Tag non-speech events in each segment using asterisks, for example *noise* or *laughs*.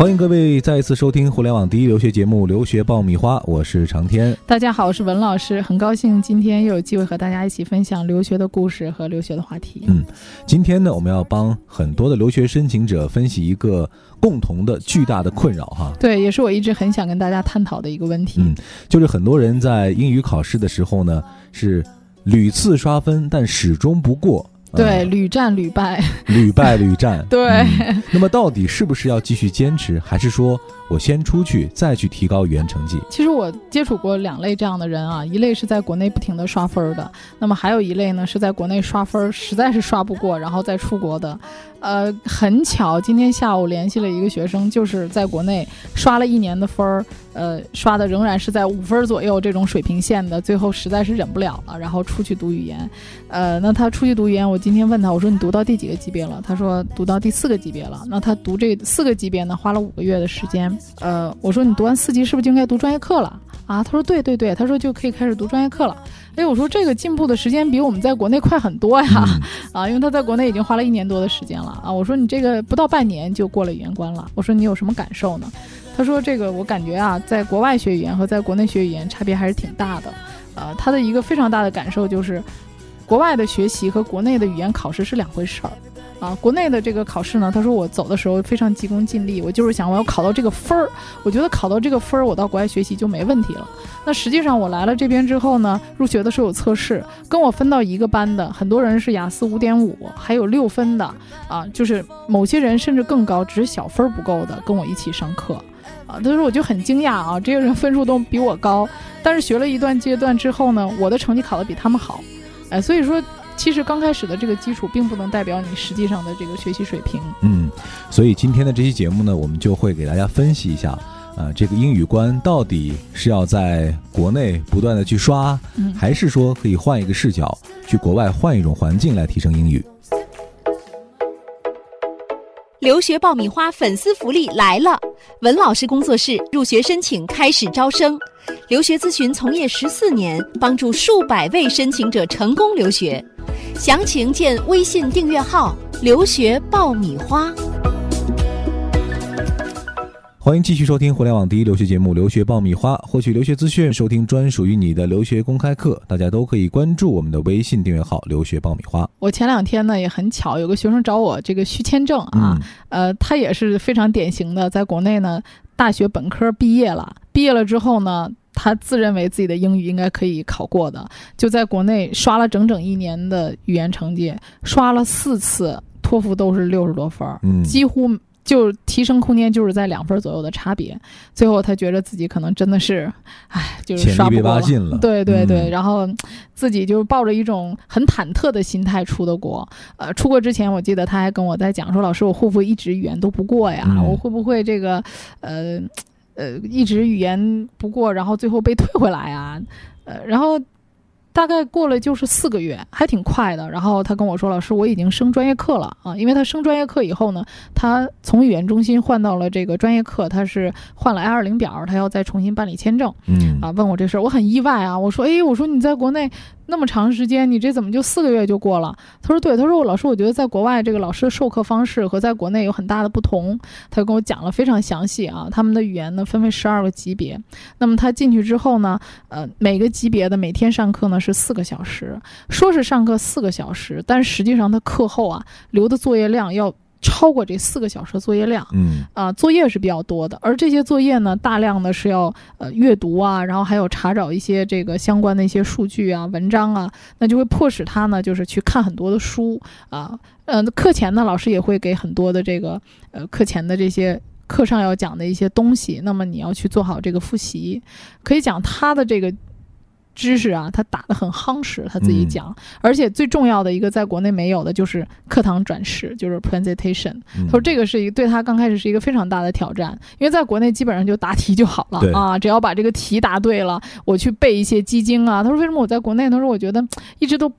欢迎各位再一次收听互联网第一留学节目《留学爆米花》，我是长天。大家好，我是文老师，很高兴今天又有机会和大家一起分享留学的故事和留学的话题。嗯，今天呢，我们要帮很多的留学申请者分析一个共同的巨大的困扰哈。对，也是我一直很想跟大家探讨的一个问题。嗯，就是很多人在英语考试的时候呢，是屡次刷分，但始终不过。对，屡战屡败，屡败屡战。*laughs* 对，那么到底是不是要继续坚持，还是说我先出去再去提高语言成绩？其实我接触过两类这样的人啊，一类是在国内不停的刷分的，那么还有一类呢是在国内刷分实在是刷不过，然后再出国的。呃，很巧，今天下午联系了一个学生，就是在国内刷了一年的分儿，呃，刷的仍然是在五分左右这种水平线的，最后实在是忍不了了，然后出去读语言。呃，那他出去读语言，我今天问他，我说你读到第几个级别了？他说读到第四个级别了。那他读这四个级别呢，花了五个月的时间。呃，我说你读完四级是不是就应该读专业课了？啊，他说对对对，他说就可以开始读专业课了。哎，我说这个进步的时间比我们在国内快很多呀，*laughs* 啊，因为他在国内已经花了一年多的时间了啊。我说你这个不到半年就过了语言关了，我说你有什么感受呢？他说这个我感觉啊，在国外学语言和在国内学语言差别还是挺大的，呃，他的一个非常大的感受就是，国外的学习和国内的语言考试是两回事儿。啊，国内的这个考试呢，他说我走的时候非常急功近利，我就是想我要考到这个分儿，我觉得考到这个分儿，我到国外学习就没问题了。那实际上我来了这边之后呢，入学的时候有测试，跟我分到一个班的很多人是雅思五点五，还有六分的啊，就是某些人甚至更高，只是小分儿不够的，跟我一起上课，啊，他说我就很惊讶啊，这些人分数都比我高，但是学了一段阶段之后呢，我的成绩考得比他们好，哎，所以说。其实刚开始的这个基础并不能代表你实际上的这个学习水平。嗯，所以今天的这期节目呢，我们就会给大家分析一下，啊，这个英语关到底是要在国内不断的去刷，还是说可以换一个视角，去国外换一种环境来提升英语。留学爆米花粉丝福利来了！文老师工作室入学申请开始招生，留学咨询从业十四年，帮助数百位申请者成功留学。详情见微信订阅号“留学爆米花”。欢迎继续收听互联网第一留学节目《留学爆米花》，获取留学资讯，收听专属于你的留学公开课。大家都可以关注我们的微信订阅号“留学爆米花”。我前两天呢也很巧，有个学生找我这个续签证啊，呃，他也是非常典型的，在国内呢大学本科毕业了，毕业了之后呢。他自认为自己的英语应该可以考过的，就在国内刷了整整一年的语言成绩，刷了四次托福都是六十多分儿，几乎就提升空间就是在两分左右的差别。最后他觉得自己可能真的是，唉，就是刷不过了。对对对，然后自己就抱着一种很忐忑的心态出的国。呃，出国之前我记得他还跟我在讲说，老师我会不会一直语言都不过呀？我会不会这个呃？呃，一直语言不过，然后最后被退回来啊，*laughs* 呃，然后大概过了就是四个月，还挺快的。然后他跟我说：“老师，我已经升专业课了啊！”因为他升专业课以后呢，他从语言中心换到了这个专业课，他是换了 I 二零表，他要再重新办理签证。嗯啊，问我这事儿，我很意外啊。我说：“哎，我说你在国内。”那么长时间，你这怎么就四个月就过了？他说对，他说我老师，我觉得在国外这个老师的授课方式和在国内有很大的不同。他就跟我讲了非常详细啊，他们的语言呢分为十二个级别。那么他进去之后呢，呃，每个级别的每天上课呢是四个小时，说是上课四个小时，但实际上他课后啊留的作业量要。超过这四个小时的作业量，嗯啊，作业是比较多的，而这些作业呢，大量的是要呃阅读啊，然后还有查找一些这个相关的一些数据啊、文章啊，那就会迫使他呢，就是去看很多的书啊，嗯，课前呢，老师也会给很多的这个呃课前的这些课上要讲的一些东西，那么你要去做好这个复习，可以讲他的这个。知识啊，他打得很夯实，他自己讲。而且最重要的一个，在国内没有的，就是课堂转示，就是 presentation。他说这个是一个对他刚开始是一个非常大的挑战，因为在国内基本上就答题就好了啊，只要把这个题答对了，我去背一些基金啊。他说为什么我在国内？他说我觉得一直都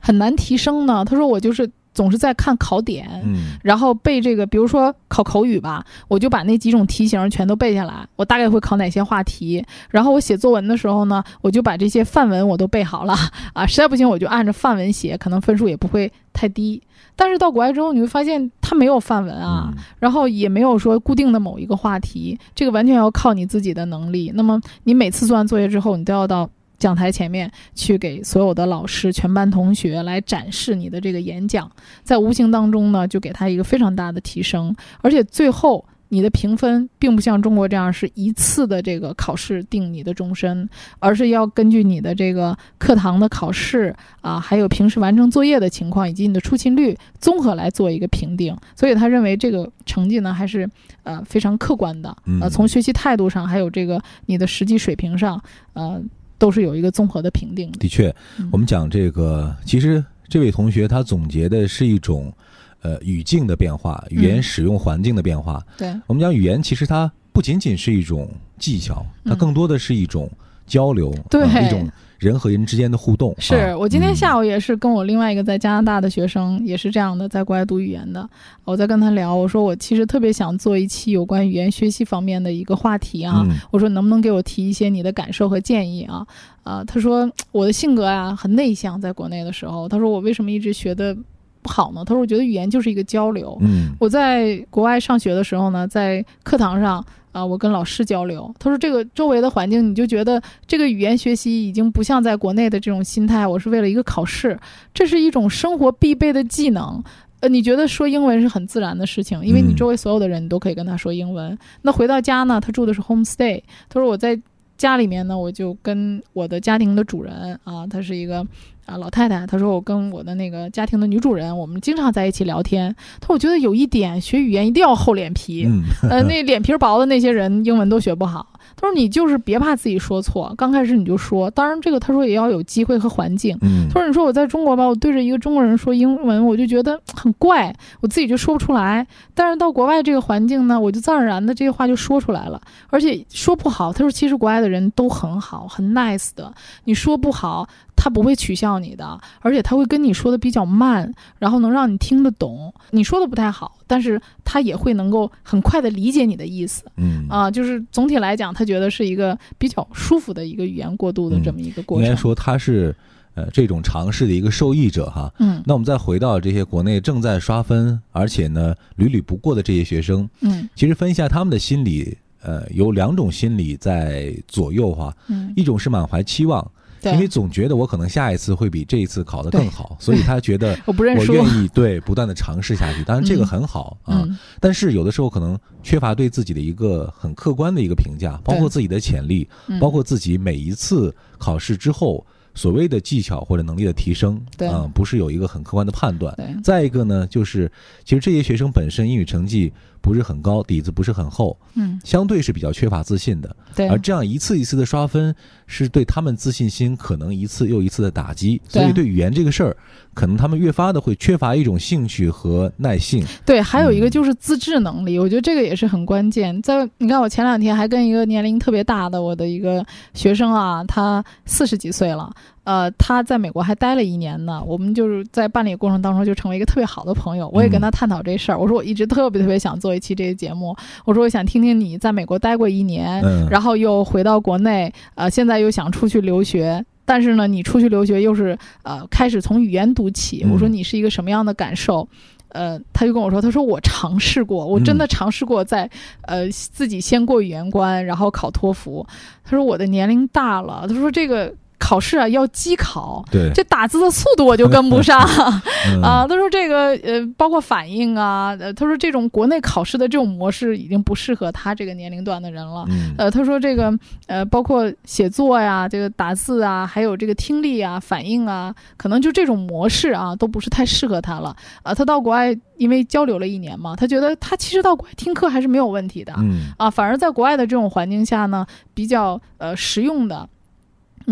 很难提升呢。他说我就是总是在看考点，嗯然后背这个，比如说考口语吧，我就把那几种题型全都背下来，我大概会考哪些话题。然后我写作文的时候呢，我就把这些范文我都背好了 *laughs* 啊，实在不行我就按着范文写，可能分数也不会太低。但是到国外之后，你会发现它没有范文啊，嗯然后也没有说固定的某一个话题，这个完全要靠你自己的能力。那么你每次做完作业之后，你都要到讲台前面去给所有的老师、全班同学来展示你的这个演讲，在无形当中呢，就给他一个非常大的提升，而且最后。你的评分并不像中国这样是一次的这个考试定你的终身，而是要根据你的这个课堂的考试啊，还有平时完成作业的情况以及你的出勤率综合来做一个评定。所以他认为这个成绩呢还是呃非常客观的，呃从学习态度上还有这个你的实际水平上，呃都是有一个综合的评定的。的确嗯，我们讲这个，其实这位同学他总结的是一种呃语境的变化，语言嗯使用环境的变化。对，我们讲语言，其实它不仅仅是一种技巧，它嗯更多的是一种交流，对啊一种人和人之间的互动。是啊我今天下午，午也是跟我另外一个在加拿大的学生，也是这样的，在国外读语言的。我在跟他聊，我说我其实特别想做一期有关语言学习方面的一个话题啊。嗯我说能不能给我提一些你的感受和建议啊？啊，他说我的性格啊很内向，在国内的时候，他说我为什么一直学的不好呢？他说我觉得语言就是一个交流。嗯我在国外上学的时候呢，在课堂上啊、我跟老师交流。他说这个周围的环境，你就觉得这个语言学习已经不像在国内的这种心态，我是为了一个考试，这是一种生活必备的技能。呃，你觉得说英文是很自然的事情，因为你嗯周围所有的人你都可以跟他说英文。那回到家呢，他住的是 homestay，他说我在家里面呢，我就跟我的家庭的主人啊，他是一个啊老太太，她说我跟我的那个家庭的女主人，我们经常在一起聊天。她说我觉得有一点学语言一定要厚脸皮，嗯呃，那脸皮薄的那些人英文都学不好。她说你就是别怕自己说错，刚开始你就说。当然这个她说也要有机会和环境。嗯他说：“你说我在中国吧，我对着一个中国人说英文，我就觉得很怪，我自己就说不出来。但是到国外这个环境呢，我就自然而然的这些话就说出来了，而且说不好。她说其实国外的人都很好，很 nice 的。你说不好，他不会取笑你的，而且他会跟你说的比较慢，然后能让你听得懂。你说的不太好，但是他也会能够很快的理解你的意思。嗯啊，就是总体来讲，他觉得是一个比较舒服的一个语言过渡的这么一个过程。应该说他是呃这种尝试的一个受益者哈。嗯那我们再回到这些国内正在刷分，而且呢屡屡不过的这些学生，嗯其实分析一下他们的心理，呃，有两种心理在左右哈。嗯，一种是满怀期望，对，因为总觉得我可能下一次会比这一次考得更好，所以他觉得 *laughs* 我愿意对不断的尝试下去。当然这个很好啊，嗯但是有的时候可能缺乏对自己的一个很客观的一个评价，包括自己的潜力，嗯，包括自己每一次考试之后所谓的技巧或者能力的提升，啊嗯，不是有一个很客观的判断。对，再一个呢，就是其实这些学生本身英语成绩不是很高，底子不是很厚，嗯相对是比较缺乏自信的。对，而这样一次一次的刷分，是对他们自信心可能一次又一次的打击。所以对对语言这个事儿，可能他们越发的会缺乏一种兴趣和耐性。对，还有一个嗯就是自制能力，我觉得这个也是很关键。在你看，我前两天还跟一个年龄特别大的我的一个学生啊，他四十几岁了，呃，他在美国还待了一年呢。我们就是在办理过程当中就成为一个特别好的朋友。我也跟嗯他探讨这事儿，我说我一直特别特别想做一期这个节目，我说我想听听你在美国待过一年，嗯，然后又回到国内，呃，现在又想出去留学。但是呢，你出去留学又是呃开始从语言读起，嗯我说你是一个什么样的感受？呃，他就跟我说，他说我尝试过，我真的尝试过在，呃自己先过语言关，然后考托福。他说我的年龄大了，他说这个考试啊要机考，对这打字的速度我就跟不上 *laughs* 嗯 *laughs* 啊。他说这个呃包括反应啊，呃他说这种国内考试的这种模式已经不适合他这个年龄段的人了。嗯呃，他说这个呃，包括写作呀，这个打字啊，还有这个听力啊、反应啊，可能就这种模式啊，都不是太适合他了。啊，他到国外因为交流了一年嘛，他觉得他其实到国外听课还是没有问题的。嗯啊，反而在国外的这种环境下呢，比较呃实用的。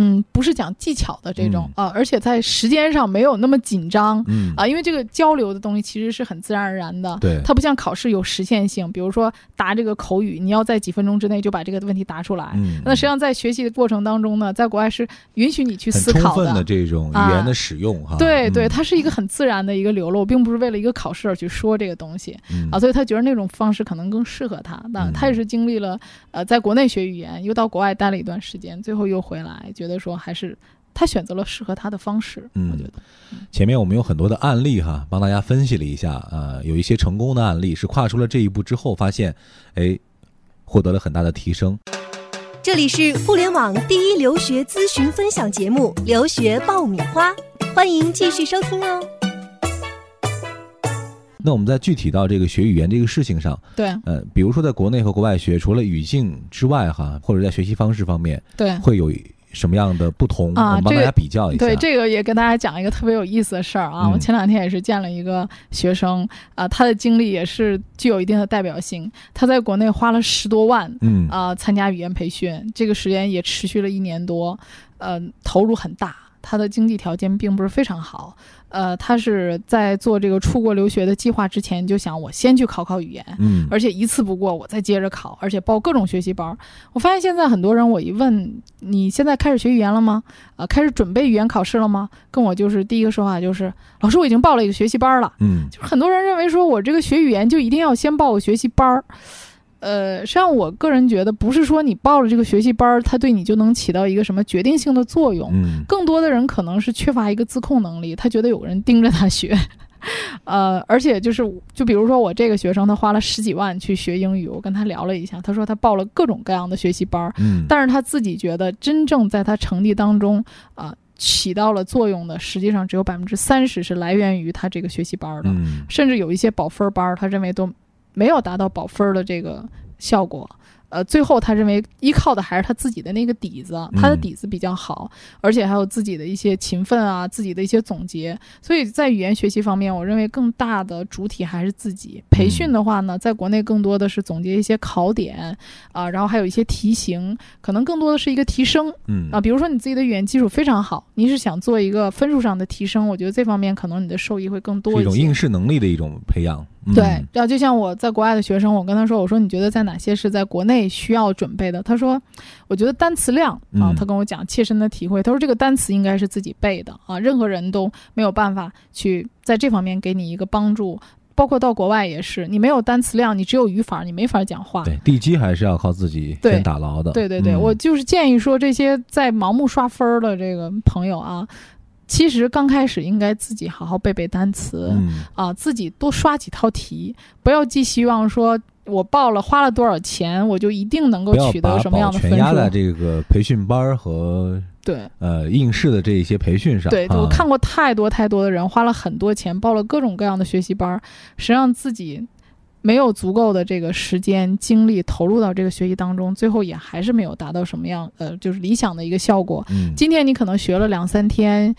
嗯，不是讲技巧的这种啊，而且在时间上没有那么紧张，嗯。啊，因为这个交流的东西其实是很自然而然的，对。它不像考试有实现性，比如说答这个口语，你要在几分钟之内就把这个问题答出来。嗯，那实际上在学习的过程当中呢，在国外是允许你去思考的。充分的这种语言的使用哈，对对，嗯。它是一个很自然的一个流露，并不是为了一个考试而去说这个东西。嗯。啊，所以他觉得那种方式可能更适合他。那嗯。他也是经历了呃在国内学语言，又到国外待了一段时间，最后又回来，觉得说还是他选择了适合他的方式。嗯我觉得前面我们有很多的案例哈，帮大家分析了一下，呃，有一些成功的案例是跨出了这一步之后，发现，哎，获得了很大的提升。这里是互联网第一留学咨询分享节目《留学爆米花》，欢迎继续收听哦。那我们再具体到这个学语言这个事情上，对呃，比如说在国内和国外学，除了语境之外哈，或者在学习方式方面，对。会有什么样的不同？啊帮大家比较一下。对，这个也跟大家讲一个特别有意思的事儿啊！嗯我前两天也是见了一个学生啊、他的经历也是具有一定的代表性。他在国内花了十多万嗯啊、参加语言培训，这个时间也持续了一年多，呃，投入很大。他的经济条件并不是非常好，呃，他是在做这个出国留学的计划之前就想，我先去考考语言，嗯，而且一次不过，我再接着考，而且报各种学习班儿。我发现现在很多人，我一问你现在开始学语言了吗？呃、开始准备语言考试了吗？跟我就是第一个说法就是，老师我已经报了一个学习班儿了。嗯就是很多人认为说我这个学语言就一定要先报个学习班儿。呃，实际上我个人觉得，不是说你报了这个学习班儿，它对你就能起到一个什么决定性的作用。嗯。更多的人可能是缺乏一个自控能力，他觉得有个人盯着他学，呃，而且就是就比如说我这个学生，他花了十几万去学英语，我跟他聊了一下，他说他报了各种各样的学习班儿，嗯，但是他自己觉得真正在他成绩当中啊、起到了作用的，实际上只有百分之三十是来源于他这个学习班儿的，嗯。甚至有一些保分班儿，他认为都没有达到保分儿的这个效果。呃，最后他认为依靠的还是他自己的那个底子，他的嗯底子比较好，而且还有自己的一些勤奋啊，自己的一些总结。所以在语言学习方面，我认为更大的主体还是自己。培训的话呢，在国内更多的是总结一些考点啊、然后还有一些题型，可能更多的是一个提升。嗯啊，比如说你自己的语言基础非常好，你是想做一个分数上的提升，我觉得这方面可能你的受益会更多一些。一种应试能力的一种培养。嗯对，然后就像我在国外的学生，我跟他说，我说你觉得在哪些是在国内需要准备的？他说，我觉得单词量啊嗯，他跟我讲切身的体会，他说这个单词应该是自己背的啊，任何人都没有办法去在这方面给你一个帮助。包括到国外也是，你没有单词量，你只有语法，你没法讲话。对地基还是要靠自己先打牢的。对对对，嗯我就是建议说，这些在盲目刷分儿的这个朋友啊，其实刚开始应该自己好好背背单词、嗯啊，自己多刷几套题，不要寄希望说我报了花了多少钱，我就一定能够取得什么样的分数全压在数。这个培训班和对呃应试的这一些培训上。对，啊我看过太多太多的人花了很多钱报了各种各样的学习班，实际上自己。没有足够的这个时间精力投入到这个学习当中，最后也还是没有达到什么样呃，就是理想的一个效果。嗯今天你可能学了两三天，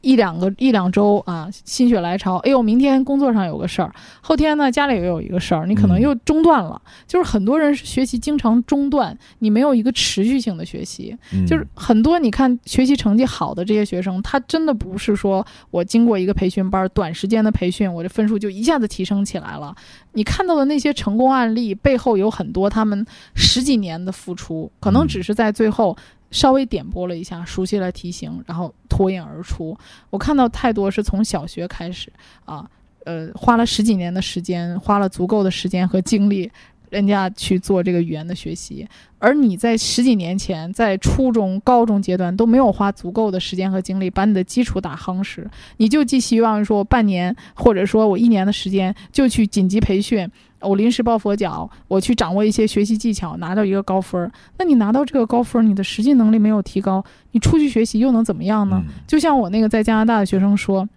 一两个一两周啊，心血来潮，哎呦，明天工作上有个事儿，后天呢家里又有一个事儿，你可能嗯又中断了。就是很多人是学习经常中断，你没有一个持续性的学习。嗯就是很多你看学习成绩好的这些学生，他真的不是说我经过一个培训班，短时间的培训，我这分数就一下子提升起来了。你看到的那些成功案例背后有很多他们十几年的付出，可能嗯只是在最后稍微点拨了一下，熟悉了题型，然后脱颖而出。我看到太多是从小学开始啊，呃，花了十几年的时间，花了足够的时间和精力。人家去做这个语言的学习，而你在十几年前，在初中、高中阶段都没有花足够的时间和精力把你的基础打夯实，你就寄希望说半年或者说我一年的时间就去紧急培训，我临时抱佛脚，我去掌握一些学习技巧，拿到一个高分儿。那你拿到这个高分儿，你的实际能力没有提高，你出去学习又能怎么样呢？嗯就像我那个在加拿大的学生说。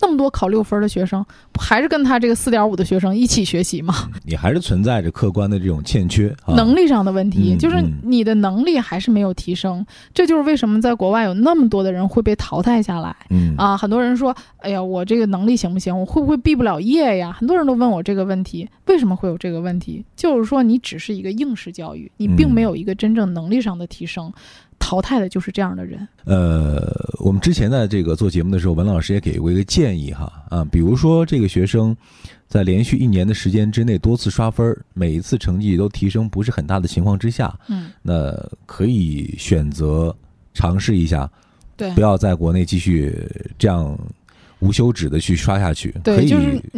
那么多考六分的学生，不还是跟他这个四点五的学生一起学习吗？你还是存在着客观的这种欠缺啊。能力上的问题，嗯就是嗯你的能力还是没有提升，这就是为什么在国外有那么多的人会被淘汰下来嗯啊！很多人说：“哎呀，我这个能力行不行？我会不会毕不了业呀？”很多人都问我这个问题，为什么会有这个问题？就是说你只是一个应试教育，你并嗯没有一个真正能力上的提升。淘汰的就是这样的人。呃，我们之前在这个做节目的时候，文老师也给过一个建议哈啊，比如说这个学生在连续一年的时间之内多次刷分，每一次成绩都提升不是很大的情况之下，嗯，那可以选择尝试一下，对，不要在国内继续这样。无休止的去刷下去，可以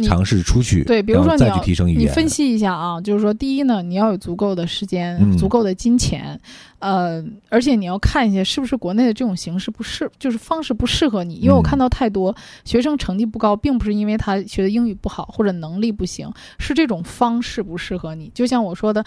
尝试出去，对，比如说再去提升语言。你分析一下啊，就是说，第一呢，你要有足够的时间，足够的金钱，呃，而且你要看一下是不是国内的这种形式不适，就是方式不适合你。因为我看到太多学生成绩不高，并不是因为他学的英语不好或者能力不行，是这种方式不适合你。就像我说的。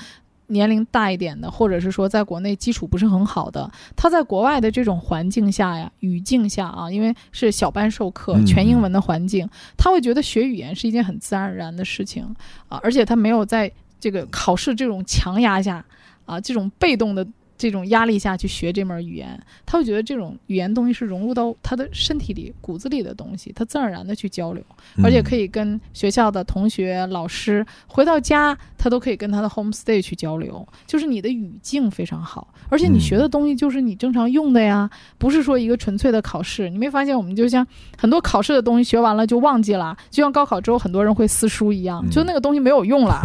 年龄大一点的，或者是说在国内基础不是很好的，他在国外的这种环境下呀、语境下啊，因为是小班授课、全英文的环境，他会觉得学语言是一件很自然而然的事情啊，而且他没有在这个考试这种强压下啊，这种被动的。这种压力下去学这门语言，他会觉得这种语言东西是融入到他的身体里、骨子里的东西，他自然而然的去交流，而且可以跟学校的同学、老师，回到家他都可以跟他的 home stay 去交流。就是你的语境非常好，而且你学的东西就是你正常用的呀，不是说一个纯粹的考试。你没发现我们就像很多考试的东西学完了就忘记了，就像高考之后很多人会撕书一样，就那个东西没有用了。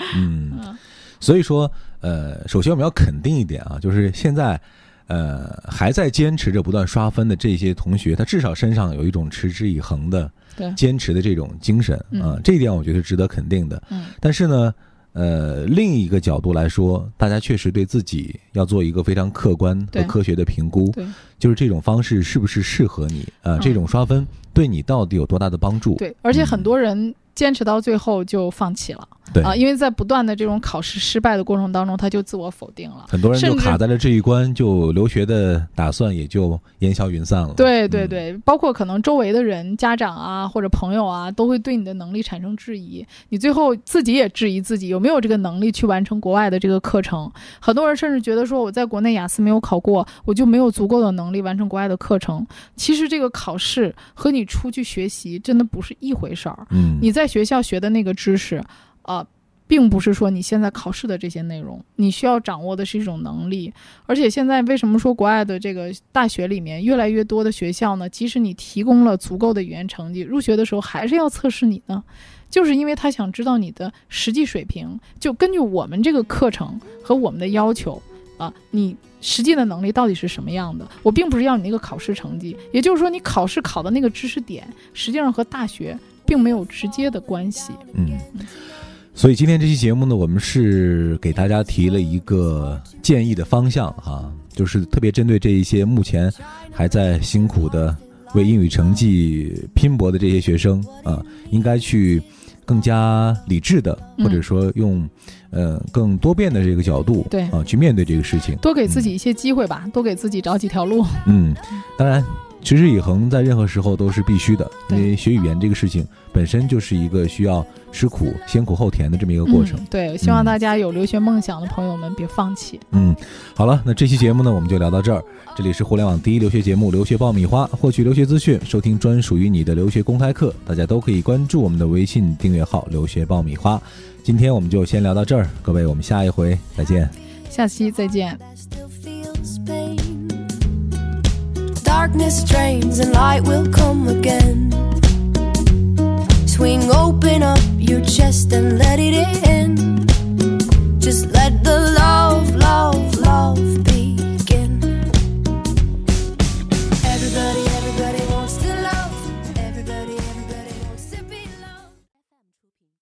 *laughs* 嗯，所以说。呃，首先我们要肯定一点啊，就是现在，呃，还在坚持着不断刷分的这些同学，他至少身上有一种持之以恒的、坚持的这种精神啊，这一点我觉得是值得肯定的。嗯，但是呢，呃，另一个角度来说，大家确实对自己要做一个非常客观和科学的评估，就是这种方式是不是适合你啊？这种刷分对你到底有多大的帮助？对，而且很多人坚持到最后就放弃了。对啊，因为在不断的这种考试失败的过程当中，他就自我否定了。很多人就卡在了这一关，就留学的打算也就烟消云散了。对对对，包括可能周围的人、家长啊或者朋友啊，都会对你的能力产生质疑。你最后自己也质疑自己有没有这个能力去完成国外的这个课程。很多人甚至觉得说，我在国内雅思没有考过，我就没有足够的能力完成国外的课程。其实这个考试和你出去学习真的不是一回事儿。嗯，你在学校学的那个知识。啊，并不是说你现在考试的这些内容，你需要掌握的是一种能力。而且现在为什么说国外的这个大学里面越来越多的学校呢？即使你提供了足够的语言成绩，入学的时候还是要测试你呢？就是因为他想知道你的实际水平。就根据我们这个课程和我们的要求啊，你实际的能力到底是什么样的？我并不是要你那个考试成绩，也就是说你考试考的那个知识点，实际上和大学并没有直接的关系。嗯。所以今天这期节目呢，我们是给大家提了一个建议的方向哈，就是特别针对这一些目前还在辛苦的为英语成绩拼搏的这些学生啊，应该去更加理智的，或者说用呃更多变的这个角度对啊去面对这个事情，多给自己一些机会吧，多给自己找几条路。嗯，当然。持之以恒在任何时候都是必须的，因为学语言这个事情本身就是一个需要吃苦、先苦后甜的这么一个过程。对，希望大家有留学梦想的朋友们别放弃。嗯，好了，那这期节目呢，我们就聊到这儿。这里是互联网第一留学节目《留学爆米花》，获取留学资讯，收听专属于你的留学公开课，大家都可以关注我们的微信订阅号“留学爆米花”。今天我们就先聊到这儿，各位，我们下一回再见。下期再见。darkness drains and light will come again. Swing open up your chest and let it in. Just let the love, love, love.